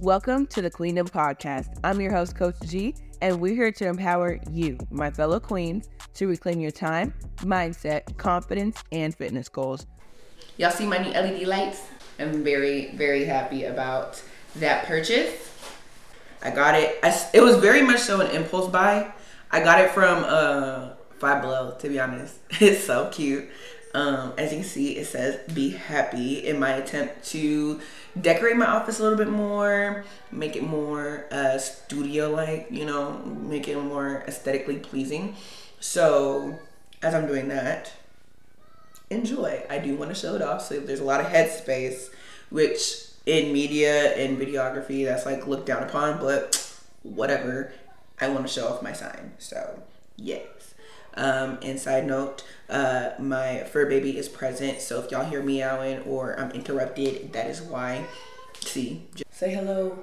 Welcome to the Queendom Podcast. I'm your host, Coach G, and we're here to empower you, my fellow queens, to reclaim your time, mindset, confidence, and fitness goals. Y'all see my new LED lights? I'm very, very happy about that purchase. I got it. I, it was very much so an impulse buy. I got it from uh, Five Below, to be honest. It's so cute. Um, as you can see, it says "Be happy" in my attempt to decorate my office a little bit more, make it more uh, studio-like, you know, make it more aesthetically pleasing. So, as I'm doing that, enjoy. I do want to show it off. So there's a lot of headspace, which in media and videography, that's like looked down upon, but whatever. I want to show off my sign. So, yes. Um, and side note, uh, my fur baby is present. So if y'all hear meowing or I'm interrupted, that is why. See, say hello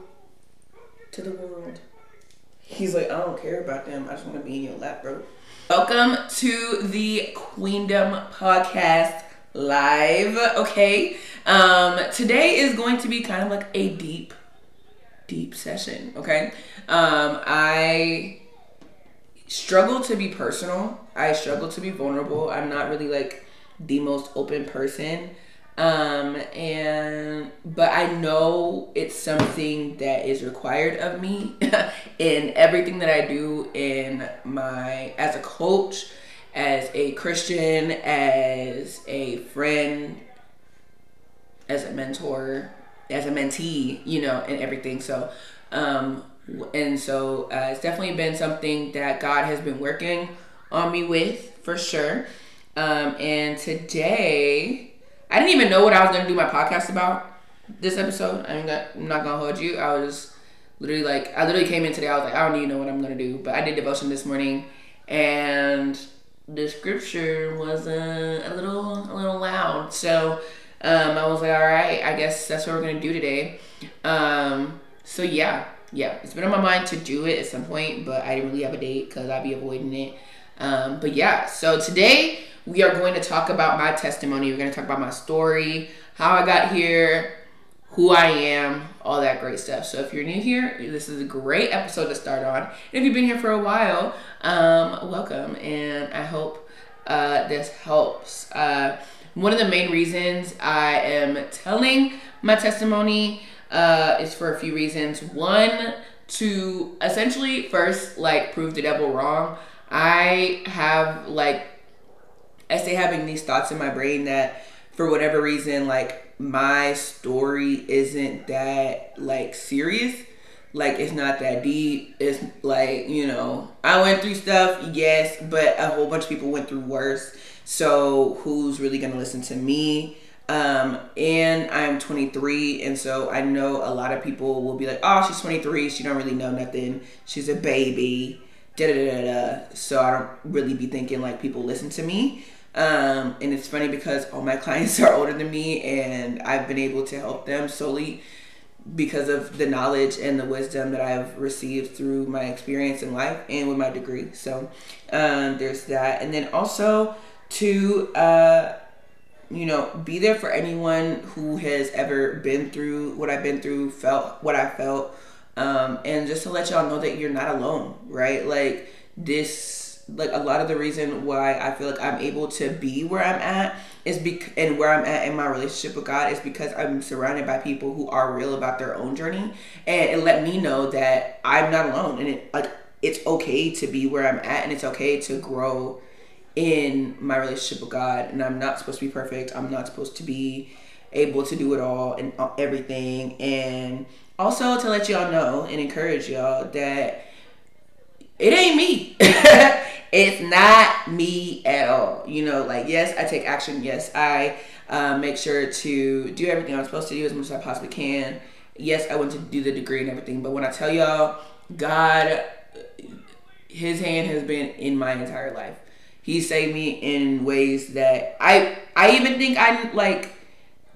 to the world. He's like, I don't care about them. I just want to be in your lap, bro. Welcome to the Queendom Podcast Live. Okay. Um, today is going to be kind of like a deep, deep session. Okay. Um, I struggle to be personal. I struggle to be vulnerable. I'm not really like the most open person. Um, and but I know it's something that is required of me in everything that I do in my as a coach, as a Christian, as a friend, as a mentor, as a mentee, you know, and everything. So, um, and so uh, it's definitely been something that God has been working on me with for sure. Um, and today, I didn't even know what I was gonna do my podcast about this episode. I'm not, I'm not gonna hold you. I was literally like, I literally came in today. I was like, I don't even know what I'm gonna do, but I did devotion this morning, and the scripture was uh, a little, a little loud. So um, I was like, all right, I guess that's what we're gonna do today. Um, so yeah, yeah, it's been on my mind to do it at some point, but I didn't really have a date because I'd be avoiding it. Um, but yeah, so today we are going to talk about my testimony. We're going to talk about my story, how I got here, who I am, all that great stuff. So if you're new here, this is a great episode to start on. And if you've been here for a while, um, welcome, and I hope uh, this helps. Uh, one of the main reasons I am telling my testimony uh, is for a few reasons. One, to essentially first like prove the devil wrong. I have like I stay having these thoughts in my brain that for whatever reason like my story isn't that like serious like it's not that deep it's like you know i went through stuff yes but a whole bunch of people went through worse so who's really gonna listen to me um, and I'm 23, and so I know a lot of people will be like, "Oh, she's 23. She don't really know nothing. She's a baby." Da da da da. So I don't really be thinking like people listen to me. Um, and it's funny because all my clients are older than me, and I've been able to help them solely because of the knowledge and the wisdom that I've received through my experience in life and with my degree. So um, there's that, and then also to. Uh, you know, be there for anyone who has ever been through what I've been through, felt what I felt, um, and just to let y'all know that you're not alone, right? Like this, like a lot of the reason why I feel like I'm able to be where I'm at is bec- and where I'm at in my relationship with God is because I'm surrounded by people who are real about their own journey, and it let me know that I'm not alone, and it like it's okay to be where I'm at, and it's okay to grow in my relationship with God, and I'm not supposed to be perfect. I'm not supposed to be able to do it all and everything. And also to let y'all know and encourage y'all that it ain't me. it's not me at all. You know, like, yes, I take action. Yes, I uh, make sure to do everything I'm supposed to do as much as I possibly can. Yes, I want to do the degree and everything. But when I tell y'all, God, His hand has been in my entire life he saved me in ways that I I even think I like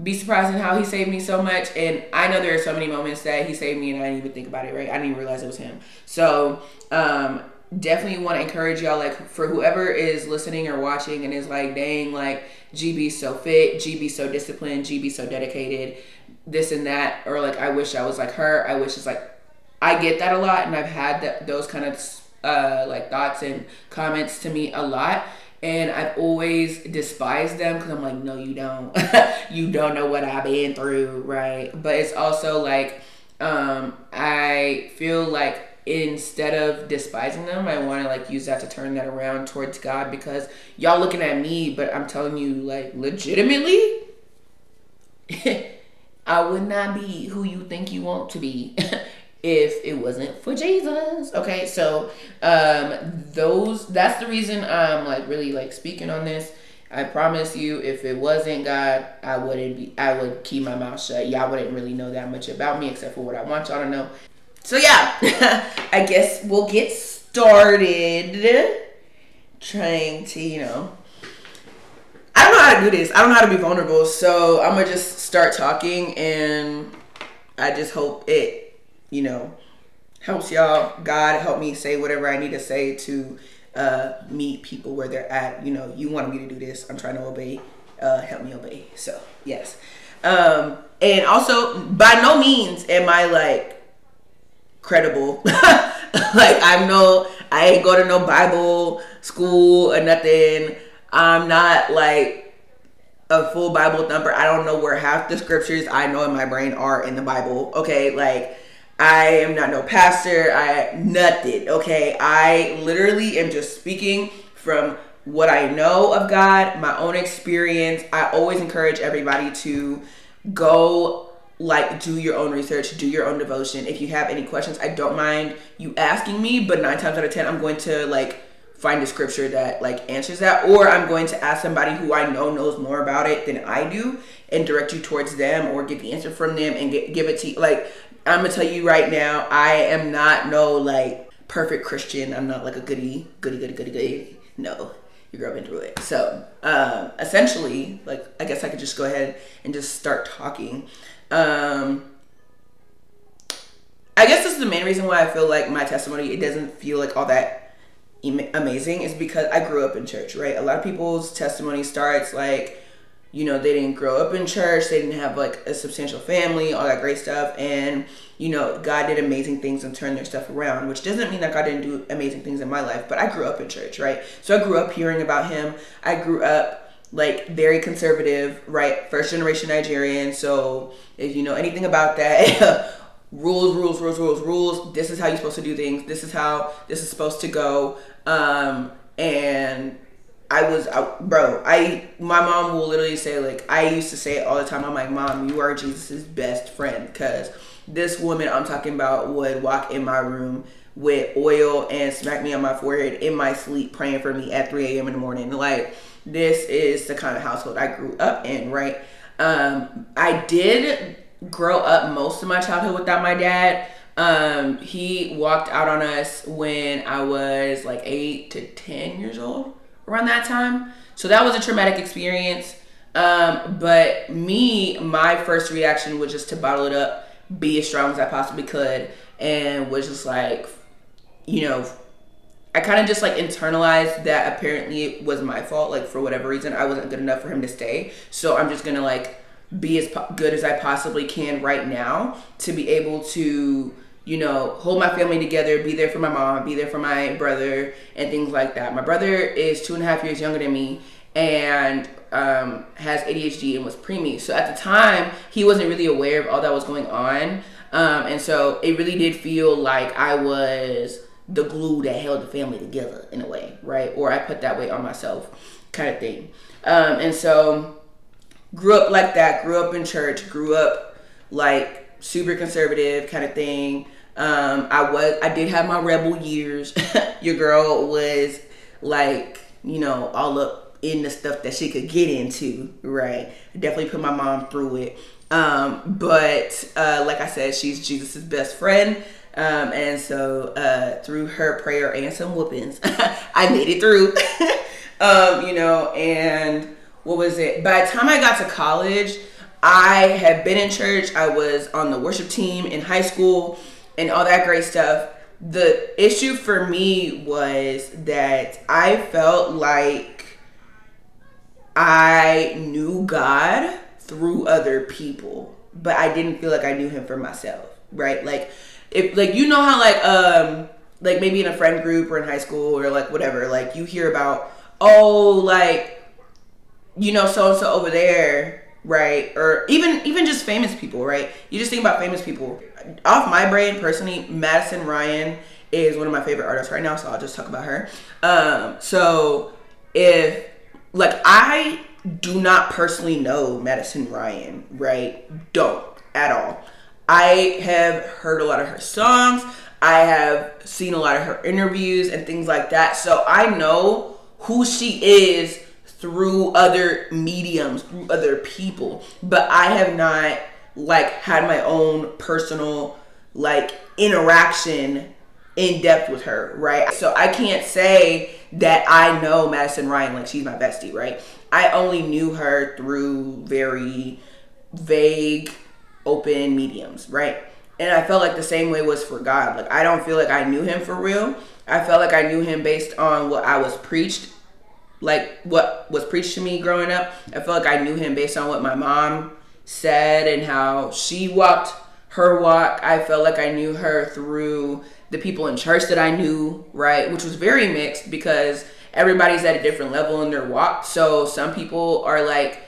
be surprised in how he saved me so much. And I know there are so many moments that he saved me and I didn't even think about it, right? I didn't even realize it was him. So, um, definitely want to encourage y'all, like for whoever is listening or watching and is like, dang, like GB so fit, GB so disciplined, GB so dedicated, this and that, or like I wish I was like her. I wish it's like I get that a lot, and I've had that, those kind of uh, like thoughts and comments to me a lot. And I've always despised them because I'm like, no, you don't. you don't know what I've been through, right? But it's also like, um, I feel like instead of despising them, I want to like use that to turn that around towards God because y'all looking at me, but I'm telling you, like, legitimately, I would not be who you think you want to be. if it wasn't for Jesus. Okay, so um those that's the reason I'm like really like speaking on this. I promise you if it wasn't God, I wouldn't be I would keep my mouth shut. Y'all wouldn't really know that much about me except for what I want y'all to know. So yeah, I guess we'll get started trying to, you know, I don't know how to do this. I don't know how to be vulnerable. So I'm gonna just start talking and I just hope it you know, helps y'all. God help me say whatever I need to say to uh, meet people where they're at. You know, you wanted me to do this. I'm trying to obey. Uh, help me obey. So yes. Um, and also, by no means am I like credible. like I'm no, I ain't go to no Bible school or nothing. I'm not like a full Bible thumper. I don't know where half the scriptures I know in my brain are in the Bible. Okay, like I am not no pastor. I nothing. Okay. I literally am just speaking from what I know of God, my own experience. I always encourage everybody to go like do your own research, do your own devotion. If you have any questions, I don't mind you asking me, but 9 times out of 10 I'm going to like find a scripture that like answers that or I'm going to ask somebody who I know knows more about it than I do and direct you towards them or get the answer from them and get, give it to you. Like I'm gonna tell you right now, I am not no like perfect Christian. I'm not like a goody, goody, goody, goody, goody. No, your girl been through it. So um, essentially, like I guess I could just go ahead and just start talking. Um, I guess this is the main reason why I feel like my testimony it doesn't feel like all that amazing is because I grew up in church, right? A lot of people's testimony starts like you know they didn't grow up in church they didn't have like a substantial family all that great stuff and you know god did amazing things and turned their stuff around which doesn't mean that god didn't do amazing things in my life but i grew up in church right? So i grew up hearing about him. I grew up like very conservative right? First generation nigerian so if you know anything about that rules rules rules rules rules this is how you're supposed to do things this is how this is supposed to go um and I was, I, bro. I my mom will literally say like I used to say it all the time. I'm like, mom, you are Jesus's best friend because this woman I'm talking about would walk in my room with oil and smack me on my forehead in my sleep, praying for me at 3 a.m. in the morning. Like this is the kind of household I grew up in, right? Um, I did grow up most of my childhood without my dad. Um, he walked out on us when I was like eight to ten years old around that time. So that was a traumatic experience. Um, but me, my first reaction was just to bottle it up, be as strong as I possibly could, and was just like, you know, I kind of just like internalized that apparently it was my fault. Like for whatever reason, I wasn't good enough for him to stay. So I'm just gonna like be as po- good as I possibly can right now to be able to you know, hold my family together, be there for my mom, be there for my brother, and things like that. My brother is two and a half years younger than me and um, has ADHD and was preemie. So at the time, he wasn't really aware of all that was going on. Um, and so it really did feel like I was the glue that held the family together in a way, right? Or I put that weight on myself, kind of thing. Um, and so grew up like that, grew up in church, grew up like super conservative kind of thing. Um, I was I did have my rebel years. Your girl was like, you know, all up in the stuff that she could get into, right? Definitely put my mom through it. Um, but uh, like I said, she's Jesus's best friend. Um, and so uh, through her prayer and some whoopings, I made it through. um, you know, and what was it? By the time I got to college, I had been in church. I was on the worship team in high school and all that great stuff. the issue for me was that I felt like I knew God through other people, but I didn't feel like I knew him for myself, right? Like if like you know how like um like maybe in a friend group or in high school or like whatever, like you hear about oh like you know so and so over there right? Or even even just famous people right? You just think about famous people. Off my brain personally madison ryan is one of my favorite artists right now so i'll just talk about her. Um so if like i do not personally know madison ryan right? Don't at all. I have heard a lot of her songs. I have seen a lot of her interviews and things like that. So i know who she is through other mediums, through other people. But I have not like had my own personal like interaction in depth with her, right? So I can't say that I know Madison Ryan like she's my bestie, right? I only knew her through very vague open mediums, right? And I felt like the same way was for God. Like I don't feel like I knew him for real. I felt like I knew him based on what I was preached like what was preached to me growing up. I felt like I knew him based on what my mom said and how she walked her walk. I felt like I knew her through the people in church that I knew, right? Which was very mixed because everybody's at a different level in their walk. So some people are like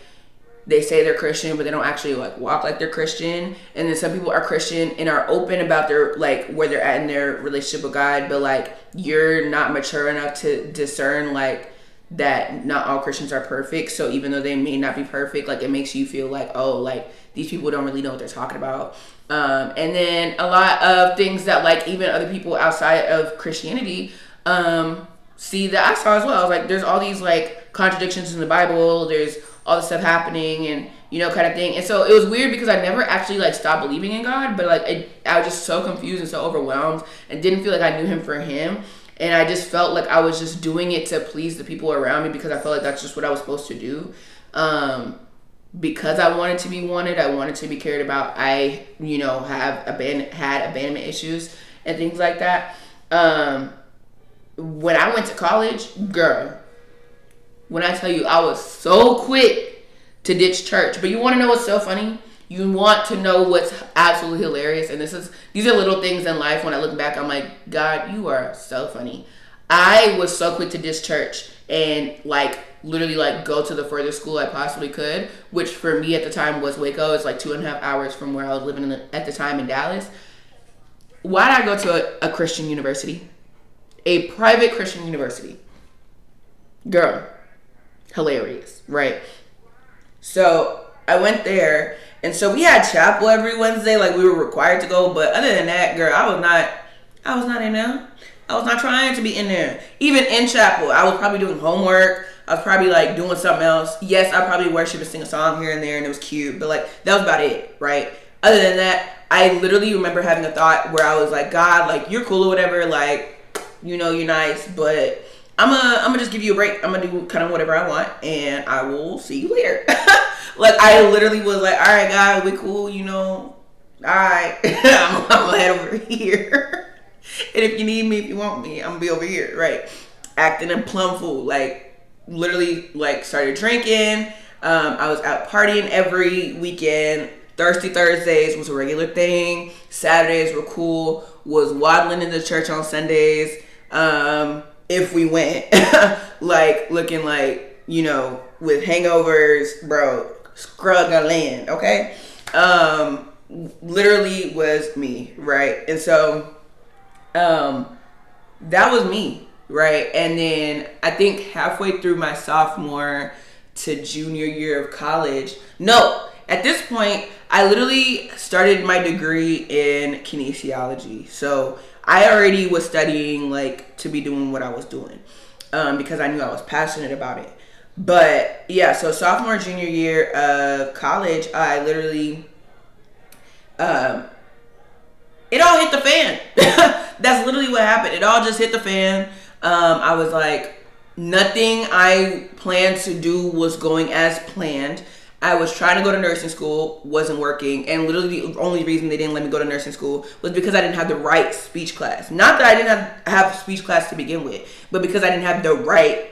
they say they're Christian, but they don't actually like walk like they're Christian. And then some people are Christian and are open about their like where they're at in their relationship with God, but like you're not mature enough to discern like that not all Christians are perfect. So even though they may not be perfect, like it makes you feel like, oh, like these people don't really know what they're talking about. Um, and then a lot of things that like even other people outside of Christianity um, see that I saw as well. Like, there's all these like contradictions in the Bible. There's all this stuff happening and you know kind of thing. And so it was weird because I never actually like stopped believing in God, but like it, I was just so confused and so overwhelmed and didn't feel like I knew Him for Him and I just felt like I was just doing it to please the people around me because I felt like that's just what I was supposed to do. Um, because I wanted to be wanted, I wanted to be cared about. I, you know, have aban- had abandonment issues and things like that. Um, when I went to college, girl, when I tell you I was so quick to ditch church, but you want to know what's so funny? You want to know what's absolutely hilarious and this is these are little things in life when i look back i'm like god you are so funny. I was so quick to ditch church and like literally like go to the furthest school i possibly could which for me at the time was waco. It's like two and a half hours from where i was living the, at the time in dallas. Why did i go to a, a christian university? A private christian university. Girl hilarious right? So i went there and so we had chapel every Wednesday, like we were required to go. But other than that, girl, I was not, I was not in there. I was not trying to be in there. Even in chapel, I was probably doing homework. I was probably like doing something else. Yes, I probably worship and sing a song here and there, and it was cute. But like that was about it, right? Other than that, I literally remember having a thought where I was like, God, like you're cool or whatever, like you know you're nice, but I'm gonna I'm gonna just give you a break. I'm gonna do kind of whatever I want, and I will see you later. like I literally was like, all right, guys, we cool, you know. All right, I'm, I'm gonna head over here. and if you need me, if you want me, I'm gonna be over here, right? Acting a plum fool, like literally, like started drinking. Um, I was out partying every weekend. Thirsty Thursdays was a regular thing. Saturdays were cool. Was waddling in the church on Sundays. Um, if we went, like looking like you know with hangovers, bro, land, okay? Um, literally was me, right? And so, um, that was me, right? And then I think halfway through my sophomore to junior year of college, no, at this point, I literally started my degree in kinesiology. So I already was studying like to be doing what I was doing um, because I knew I was passionate about it. But yeah, so sophomore, junior year of college, I literally, um, it all hit the fan. That's literally what happened. It all just hit the fan. Um, I was like, nothing I planned to do was going as planned. I was trying to go to nursing school, wasn't working, and literally the only reason they didn't let me go to nursing school was because I didn't have the right speech class. Not that I didn't have, have speech class to begin with, but because I didn't have the right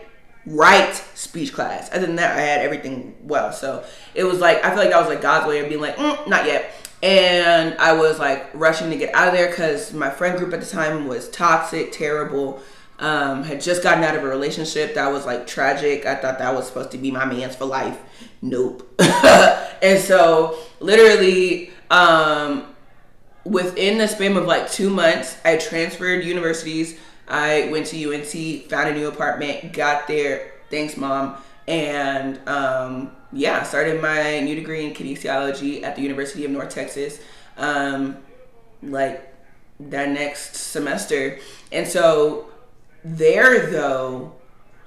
right speech class. Other than that, I had everything well. So it was like I feel like that was like God's way of being like, mm, not yet. And I was like rushing to get out of there because my friend group at the time was toxic, terrible. Um, had just gotten out of a relationship that was like tragic. I thought that was supposed to be my man's for life. Nope. and so literally, um, within the span of like two months, I transferred universities. I went to UNT, found a new apartment, got there. Thanks, mom. And um, yeah, started my new degree in kinesiology at the University of North Texas. Um, like that next semester. And so there though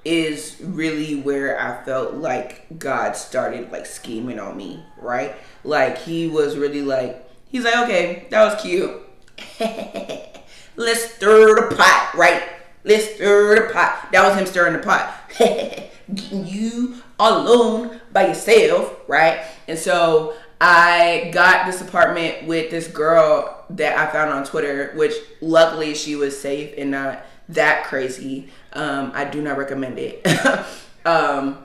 is really where I felt like God started like scheming on me, right? Like he was really like he's like, "Okay, that was cute. Let's stir the pot, right? Let's stir the pot." That was him stirring the pot. Getting you alone by yourself, right? And so I got this apartment with this girl that I found on Twitter, which luckily she was safe and not that crazy. Um, I do not recommend it. um,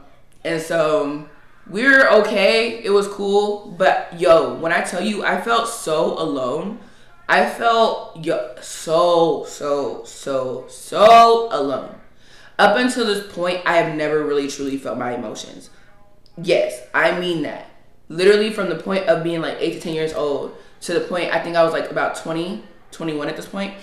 and so we are okay. It was cool. But yo, when I tell you, I felt so alone. I felt yo, so, so, so, so alone. Up until this point, I have never really truly felt my emotions. Yes, I mean that. Literally from the point of being like 8 to 10 years old to the point I think I was like about 20, 21 at this point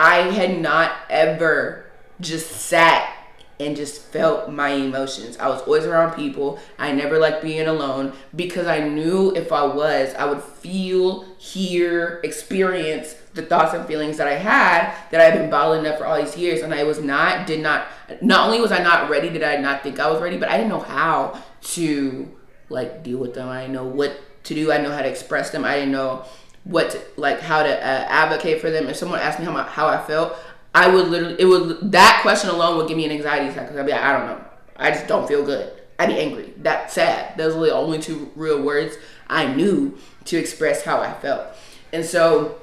I had not ever just sat and just felt my emotions. I was always around people. I never liked being alone because I knew if I was, I would feel, hear, experience the thoughts and feelings that I had that I had been bottling up for all these years. And I was not, did not, not only was I not ready, did I not think I was ready, but I didn't know how to like deal with them. I didn't know what to do. I didn't know how to express them. I didn't know what to, like how to uh, advocate for them. If someone asked me how my, how I felt, I would literally it would that question alone would give me an anxiety attack because I'd be like, I don't know, I just don't feel good. I'd be angry. That's sad. Those were the only two real words I knew to express how I felt. And so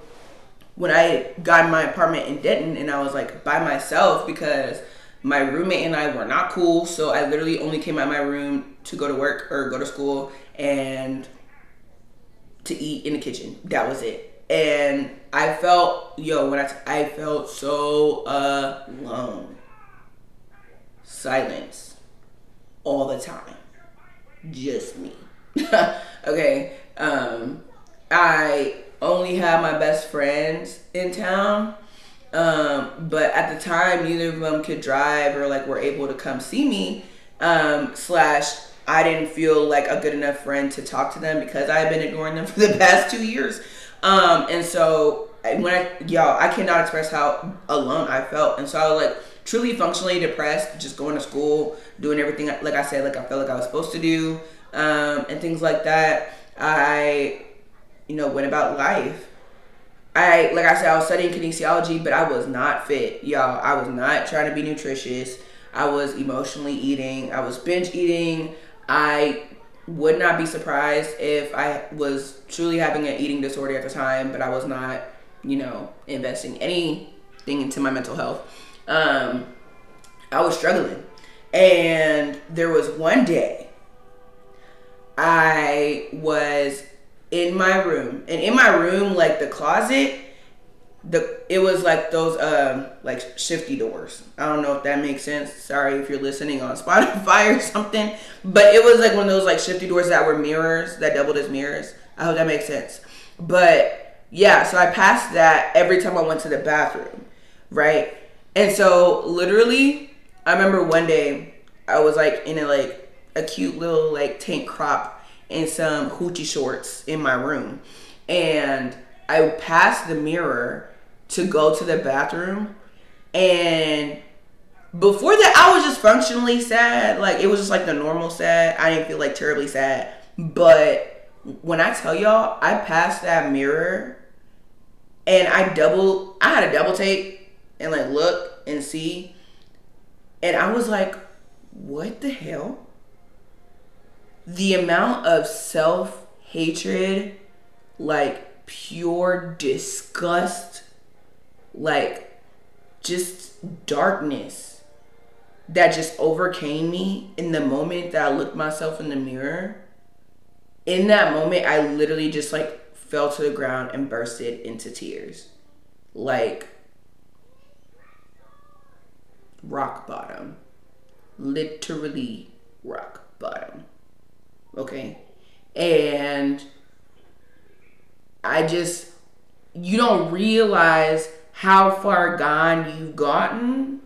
when I got in my apartment in Denton and I was like by myself because my roommate and I were not cool, so I literally only came out of my room to go to work or go to school and to eat in the kitchen. That was it. And I felt, yo, when I, t- I felt so alone. Silence. All the time. Just me. okay. Um, I only had my best friends in town. Um, but at the time, neither of them could drive or like were able to come see me. Um, slash, I didn't feel like a good enough friend to talk to them because I had been ignoring them for the past two years. Um, and so when I, y'all, I cannot express how alone I felt. And so I was like truly functionally depressed, just going to school, doing everything, like I said, like I felt like I was supposed to do, um, and things like that. I, you know, went about life. I, like I said, I was studying kinesiology, but I was not fit, y'all. I was not trying to be nutritious. I was emotionally eating. I was binge eating. I would not be surprised if I was truly having an eating disorder at the time, but I was not, you know, investing anything into my mental health. Um, I was struggling. And there was one day I was in my room, and in my room, like the closet, the it was like those um like shifty doors. I don't know if that makes sense. Sorry if you're listening on Spotify or something, but it was like one of those like shifty doors that were mirrors that doubled as mirrors. I hope that makes sense. But yeah, so I passed that every time I went to the bathroom, right? And so literally, I remember one day I was like in a like a cute little like tank crop and some hoochie shorts in my room, and I passed the mirror to go to the bathroom and before that I was just functionally sad. Like it was just like the normal sad. I didn't feel like terribly sad. But when I tell y'all, I passed that mirror and I double I had a double take and like look and see. And I was like, what the hell? the amount of self hatred, like pure disgust, like just darkness that just overcame me in the moment that I looked myself in the mirror. In that moment, I literally just like fell to the ground and bursted into tears. Like rock bottom. Literally rock bottom. Okay? And I just, you don't realize how far gone you've gotten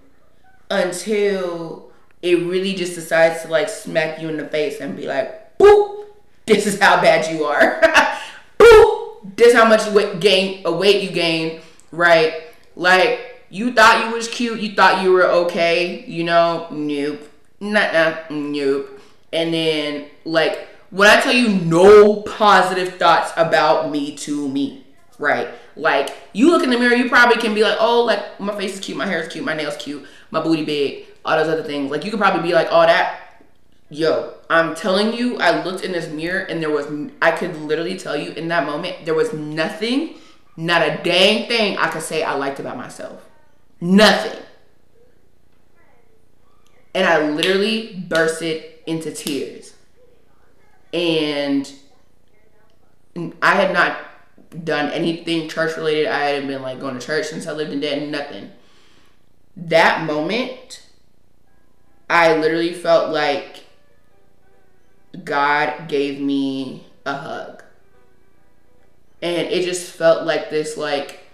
until it really just decides to like smack you in the face and be like, boop, this is how bad you are. boop, this is how much weight gain, a weight you gain, right? Like, you thought you was cute, you thought you were okay, you know, nope, nah, nope. And then, like, when I tell you no positive thoughts about me to me, right? Like you look in the mirror, you probably can be like, oh, like my face is cute, my hair is cute, my nails cute, my booty big, all those other things. Like you could probably be like, oh, that. Yo, I'm telling you, I looked in this mirror and there was, I could literally tell you in that moment, there was nothing, not a dang thing I could say I liked about myself. Nothing. And I literally bursted into tears and I had not done anything church related. I hadn't been like going to church since I lived in Denton, nothing. That moment, I literally felt like God gave me a hug. And it just felt like this like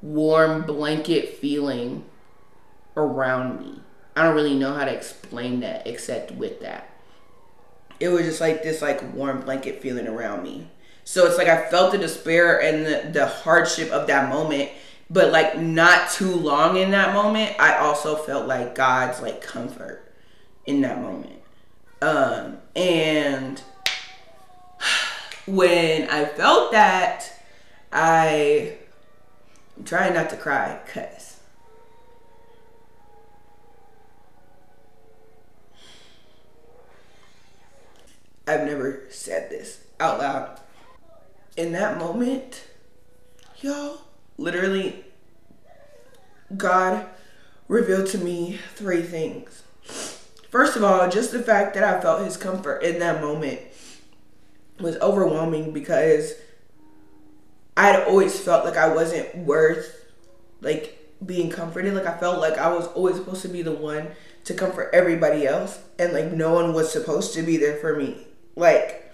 warm blanket feeling around me. I don't really know how to explain that except with that it was just like this like warm blanket feeling around me. So it's like I felt the despair and the, the hardship of that moment, but like not too long in that moment, I also felt like God's like comfort in that moment. Um and when I felt that, I I'm trying not to cry cuz I've never said this out loud. In that moment, y'all, literally, God revealed to me three things. First of all, just the fact that I felt his comfort in that moment was overwhelming because I'd always felt like I wasn't worth like being comforted. Like I felt like I was always supposed to be the one to comfort everybody else and like no one was supposed to be there for me like,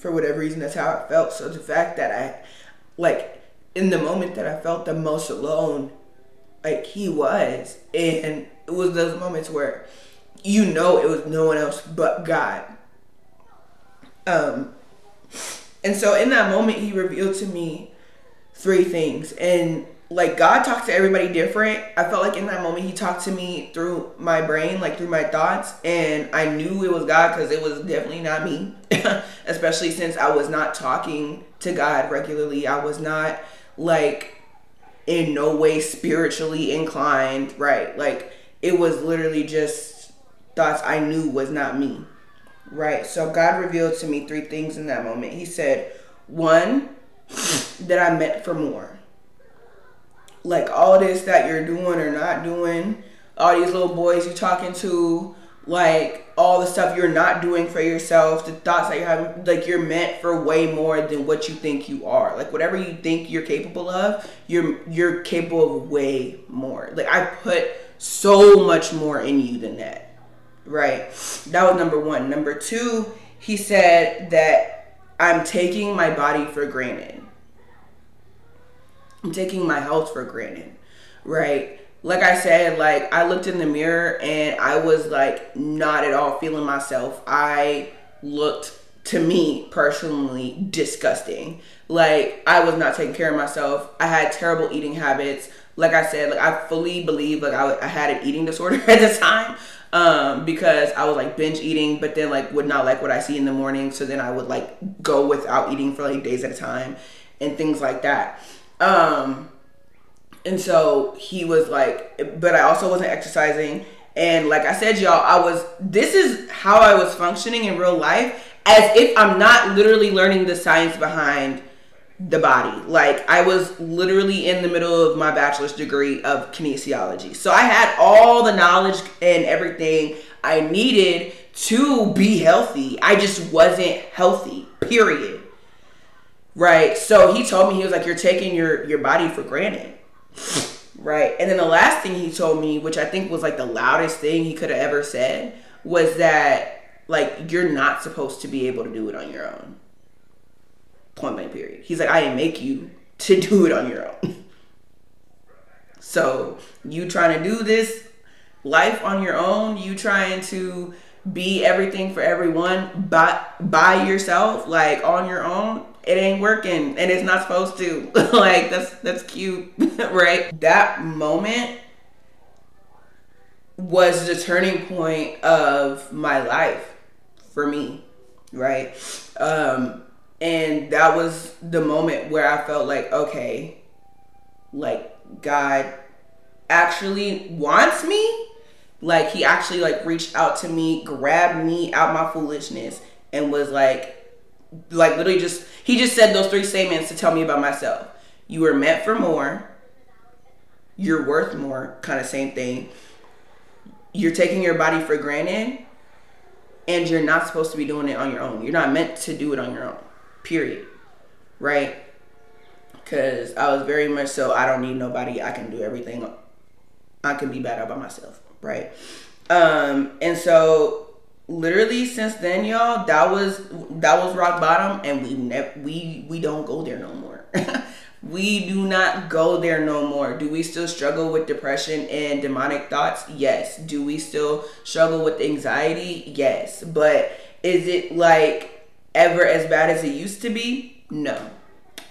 for whatever reason, that's how I felt. So the fact that I, like, in the moment that I felt the most alone, like he was, and it was those moments where you know it was no one else but God. Um, and so in that moment, he revealed to me three things, and like God talked to everybody different. I felt like in that moment he talked to me through my brain, like through my thoughts, and I knew it was God because it was definitely not me. Especially since I was not talking to God regularly. I was not like in no way spiritually inclined, right? Like it was literally just thoughts I knew was not me. Right? So God revealed to me three things in that moment. He said, one, that I meant for more like all this that you're doing or not doing, all these little boys you're talking to, like all the stuff you're not doing for yourself, the thoughts that you're having, like you're meant for way more than what you think you are. Like whatever you think you're capable of, you're you're capable of way more. Like I put so much more in you than that. Right? That was number 1. Number 2, he said that I'm taking my body for granted. I'm taking my health for granted, right? Like I said, like I looked in the mirror and I was like not at all feeling myself. I looked to me personally disgusting. Like I was not taking care of myself. I had terrible eating habits. Like I said, like I fully believe like I, I had an eating disorder at the time um, because I was like binge eating, but then like would not like what I see in the morning. So then I would like go without eating for like days at a time and things like that. Um, and so he was like, but I also wasn't exercising. And like I said, y'all, I was, this is how I was functioning in real life. as if I'm not literally learning the science behind the body. Like I was literally in the middle of my bachelor's degree of kinesiology. So I had all the knowledge and everything I needed to be healthy. I just wasn't healthy. Period. Right? So he told me he was like you're taking your your body for granted. Right? And then the last thing he told me, which I think was like the loudest thing he could have ever said, was that like you're not supposed to be able to do it on your own point blank period. He's like, I didn't make you to do it on your own. so you trying to do this life on your own, you trying to be everything for everyone by by yourself, like on your own, it ain't working and it's not supposed to. like that's that's cute, right? That moment was the turning point of my life for me, right? Um and that was the moment where I felt like, okay, like God actually wants me. Like he actually like reached out to me, grabbed me out my foolishness, and was like, like literally just he just said those three statements to tell me about myself. You were meant for more. You're worth more, kind of same thing. You're taking your body for granted, and you're not supposed to be doing it on your own. You're not meant to do it on your own period. Right? Because I was very much so, I don't need nobody. I can do everything. I can be better by myself. Right? Um, and so literally since then y'all that was that was rock bottom and we never we we don't go there no more. We do not go there no more. Do we still struggle with depression and demonic thoughts? Yes. Do we still struggle with anxiety? Yes. But is it like ever as bad as it used to be? No.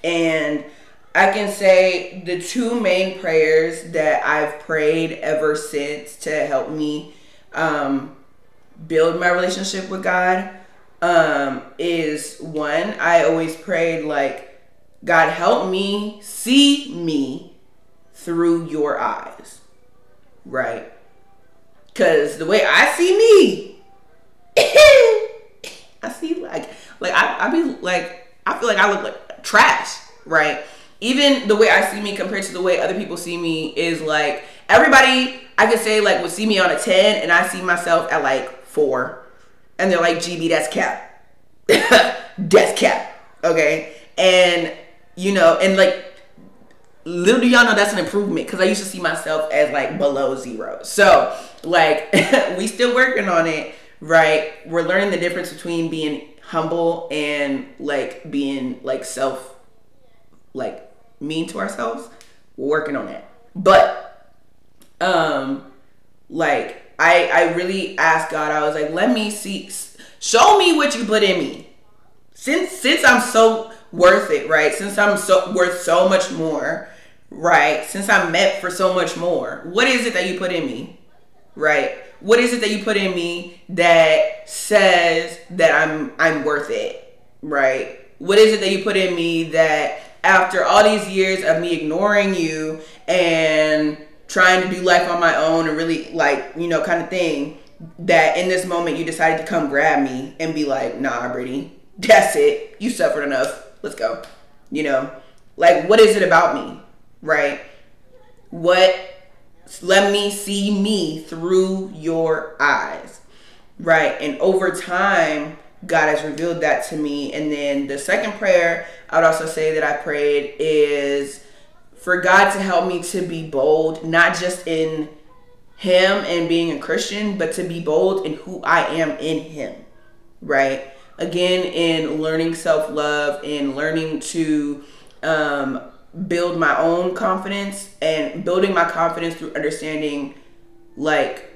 And I can say the two main prayers that I've prayed ever since to help me um, build my relationship with God um, is one, I always prayed, like, God, help me see me through your eyes. Right? Because the way I see me, I see like like I, I be like I feel like I look like trash, right? Even the way I see me compared to the way other people see me is like everybody I could say like would see me on a 10 and I see myself at like four. And they're like, GB, that's cap. that's cap. Okay. And you know, and like little do y'all know that's an improvement because I used to see myself as like below zero. So like we still working on it, right? We're learning the difference between being humble and like being like self like mean to ourselves we're working on that but um like i i really asked god i was like let me see show me what you put in me. Since since i'm so worth it right? Since i'm so worth so much more right? Since i'm meant for so much more what is it that you put in me? Right? What is it that you put in me that says that I'm I'm worth it, right? What is it that you put in me that after all these years of me ignoring you and trying to do life on my own and really like, you know, kind of thing, that in this moment you decided to come grab me and be like, nah, Brittany, that's it. You suffered enough. Let's go. You know, like, what is it about me, right? What let me see me through your eyes. Right. And over time, God has revealed that to me. And then the second prayer I would also say that I prayed is for God to help me to be bold, not just in Him and being a Christian, but to be bold in who I am in Him. Right. Again, in learning self love, in learning to um, build my own confidence and building my confidence through understanding like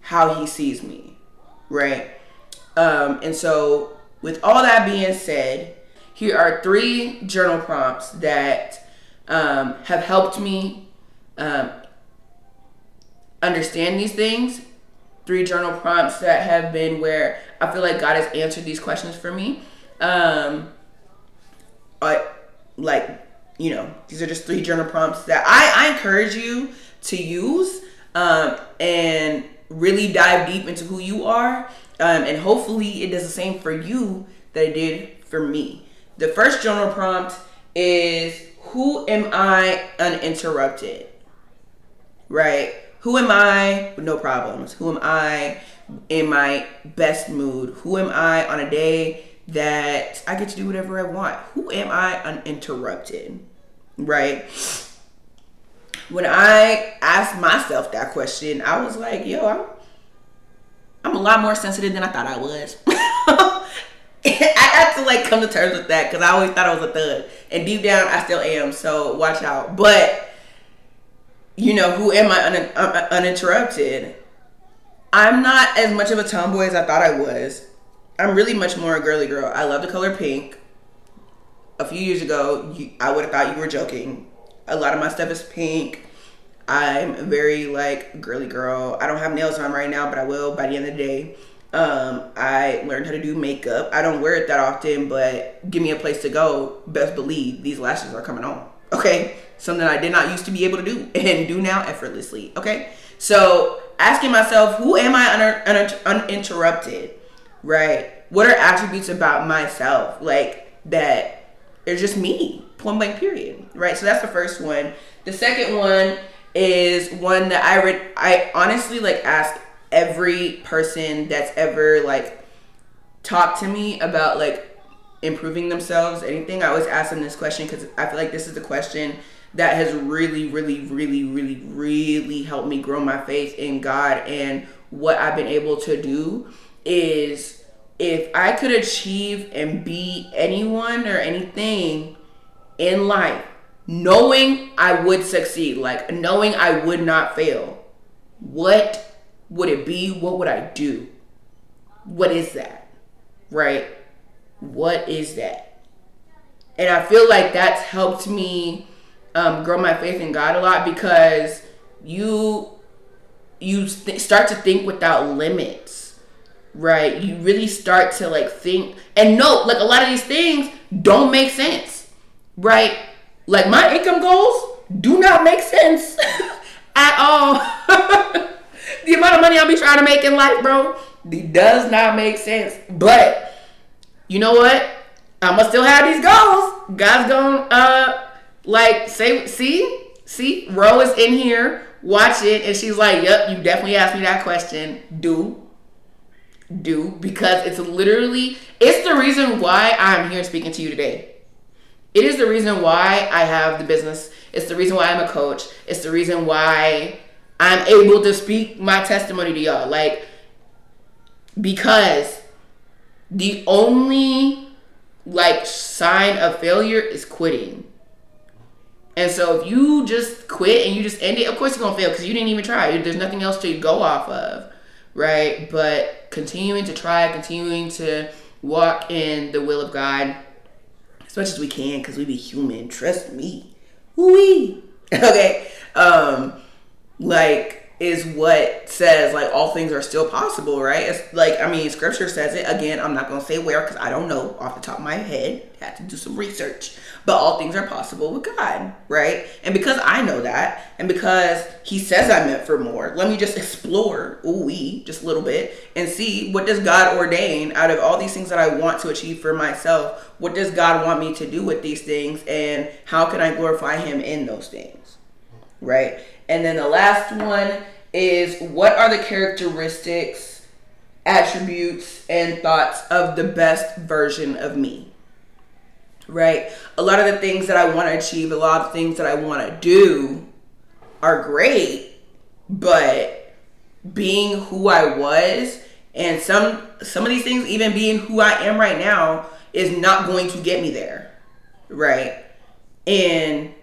how he sees me right um and so with all that being said here are three journal prompts that um, have helped me um, understand these things three journal prompts that have been where i feel like god has answered these questions for me um, I, like you know these are just three journal prompts that I, I encourage you to use um, and really dive deep into who you are. Um, and hopefully it does the same for you that it did for me. The first journal prompt is Who am I uninterrupted? Right? Who am I with no problems? Who am I in my best mood? Who am I on a day that I get to do whatever I want? Who am I uninterrupted? Right? When I asked myself that question, I was like, yo, I'm I'm a lot more sensitive than I thought I was. I had to like come to terms with that because I always thought I was a thug, and deep down I still am. So watch out. But you know, who am I un- un- uh, uh, uninterrupted? I'm not as much of a tomboy as I thought I was. I'm really much more a girly girl. I love the color pink. A few years ago, you, I would have thought you were joking. A lot of my stuff is pink. I'm very like girly girl. I don't have nails on right now, but I will by the end of the day. Um, I learned how to do makeup. I don't wear it that often, but give me a place to go. Best believe these lashes are coming on. Okay, something I did not used to be able to do and do now effortlessly. Okay, so asking myself, who am I un- un- uninterrupted? Right? What are attributes about myself like that are just me? Point blank. Period. Right. So that's the first one. The second one is one that I read. I honestly like ask every person that's ever like talked to me about like improving themselves, anything. I always ask them this question because I feel like this is the question that has really, really, really, really, really helped me grow my faith in God and what I've been able to do is if I could achieve and be anyone or anything in life, knowing I would succeed, like knowing I would not fail, what would it be? What would I do? What is that? Right? What is that? And I feel like that's helped me um, grow my faith in God a lot because you you th- start to think without limits, right? You really start to like think and note like a lot of these things don't make sense, right? Like my income goals do not make sense at all. the amount of money I'll be trying to make in life, bro, it does not make sense. But you know what? I'ma still have these goals. God's gonna uh like say see see Ro is in here watch it and she's like yep you definitely asked me that question do do because it's literally it's the reason why I'm here speaking to you today it is the reason why I have the business it's the reason why I'm a coach it's the reason why I'm able to speak my testimony to y'all like because the only like sign of failure is quitting. And so if you just quit and you just end it, of course you're gonna fail because you didn't even try. There's nothing else to go off of, right? But continuing to try, continuing to walk in the will of God as much as we can because we be human. Trust me. Wee. Okay. Um, like is what says like all things are still possible, right? It's like I mean, scripture says it again. I'm not gonna say where because I don't know off the top of my head. Had to do some research, but all things are possible with God, right? And because I know that, and because He says I'm meant for more, let me just explore, ooh just a little bit, and see what does God ordain out of all these things that I want to achieve for myself. What does God want me to do with these things, and how can I glorify Him in those things, right? And then the last one is what are the characteristics, attributes, and thoughts of the best version of me? Right? A lot of the things that I want to achieve, a lot of things that I want to do are great, but being who I was and some some of these things even being who I am right now is not going to get me there. Right? And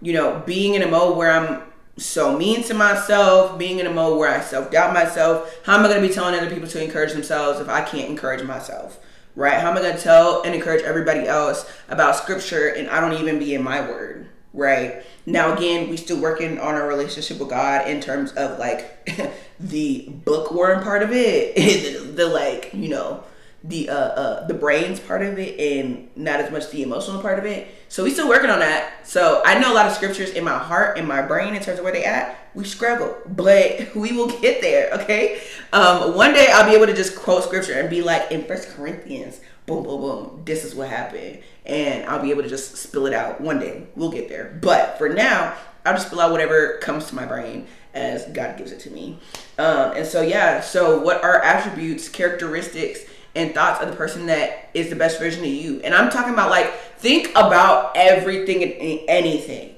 you know, being in a mode where I'm so mean to myself, being in a mode where I self doubt myself. How am I going to be telling other people to encourage themselves if I can't encourage myself? Right? How am I going to tell and encourage everybody else about scripture and I don't even be in my word? Right? Now, again, we still working on our relationship with God in terms of like the bookworm part of it, the, the like, you know, the uh, uh the brains part of it and not as much the emotional part of it So we still working on that. So I know a lot of scriptures in my heart, in my brain, in terms of where they at. We struggle, but we will get there. Okay. Um, one day I'll be able to just quote scripture and be like in First Corinthians, boom, boom, boom. This is what happened, and I'll be able to just spill it out. One day we'll get there. But for now, I'll just spill out whatever comes to my brain as God gives it to me. Um, and so yeah. So what are attributes, characteristics? And thoughts of the person that is the best version of you. And I'm talking about like think about everything and anything.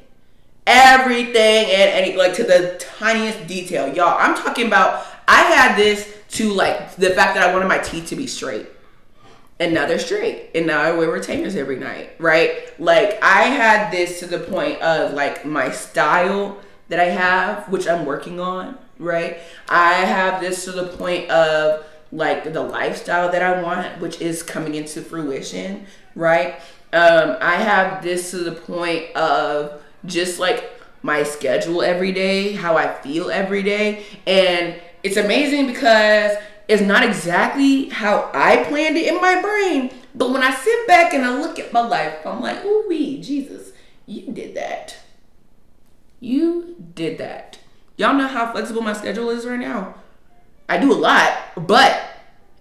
Everything and any like to the tiniest detail. Y'all, I'm talking about I had this to like the fact that I wanted my teeth to be straight. And now they're straight. And now I wear retainers every night, right? Like I had this to the point of like my style that I have, which I'm working on, right? I have this to the point of like the lifestyle that I want, which is coming into fruition, right? Um, I have this to the point of just like my schedule every day, how I feel every day. And it's amazing because it's not exactly how I planned it in my brain. But when I sit back and I look at my life, I'm like, ooh, wee, Jesus, you did that. You did that. Y'all know how flexible my schedule is right now. I do a lot, but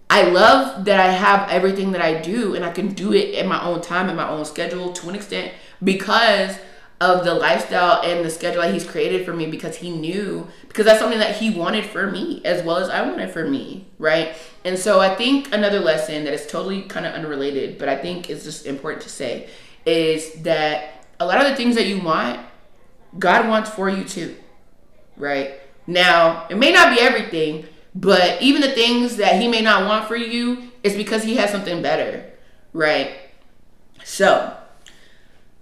I love that I have everything that I do and I can do it in my own time and my own schedule to an extent because of the lifestyle and the schedule that he's created for me because he knew because that's something that he wanted for me as well as I wanted for me, right? And so I think another lesson that is totally kind of unrelated, but I think is just important to say is that a lot of the things that you want, God wants for you too, right? Now, it may not be everything, but even the things that he may not want for you is because he has something better, right? So,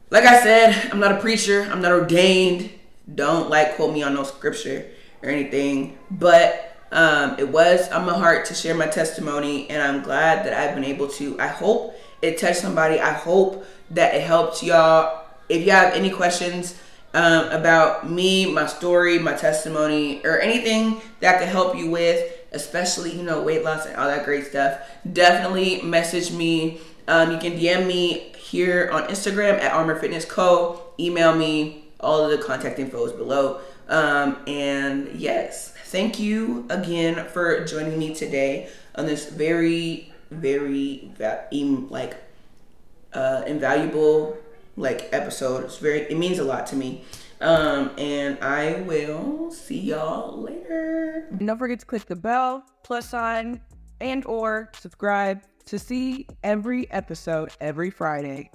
like I said, I'm not a preacher, I'm not ordained. Don't like quote me on no scripture or anything, but um, it was on my heart to share my testimony, and I'm glad that I've been able to. I hope it touched somebody. I hope that it helped y'all. If you have any questions, um, about me, my story, my testimony, or anything that could help you with, especially, you know, weight loss and all that great stuff, definitely message me. Um, you can DM me here on Instagram at Armor Fitness Co. Email me. All of the contact info is below. Um, and yes, thank you again for joining me today on this very, very like uh, invaluable like episode. It's very it means a lot to me. Um, and I will see y'all later. Don't forget to click the bell, plus sign, and or subscribe to see every episode every Friday.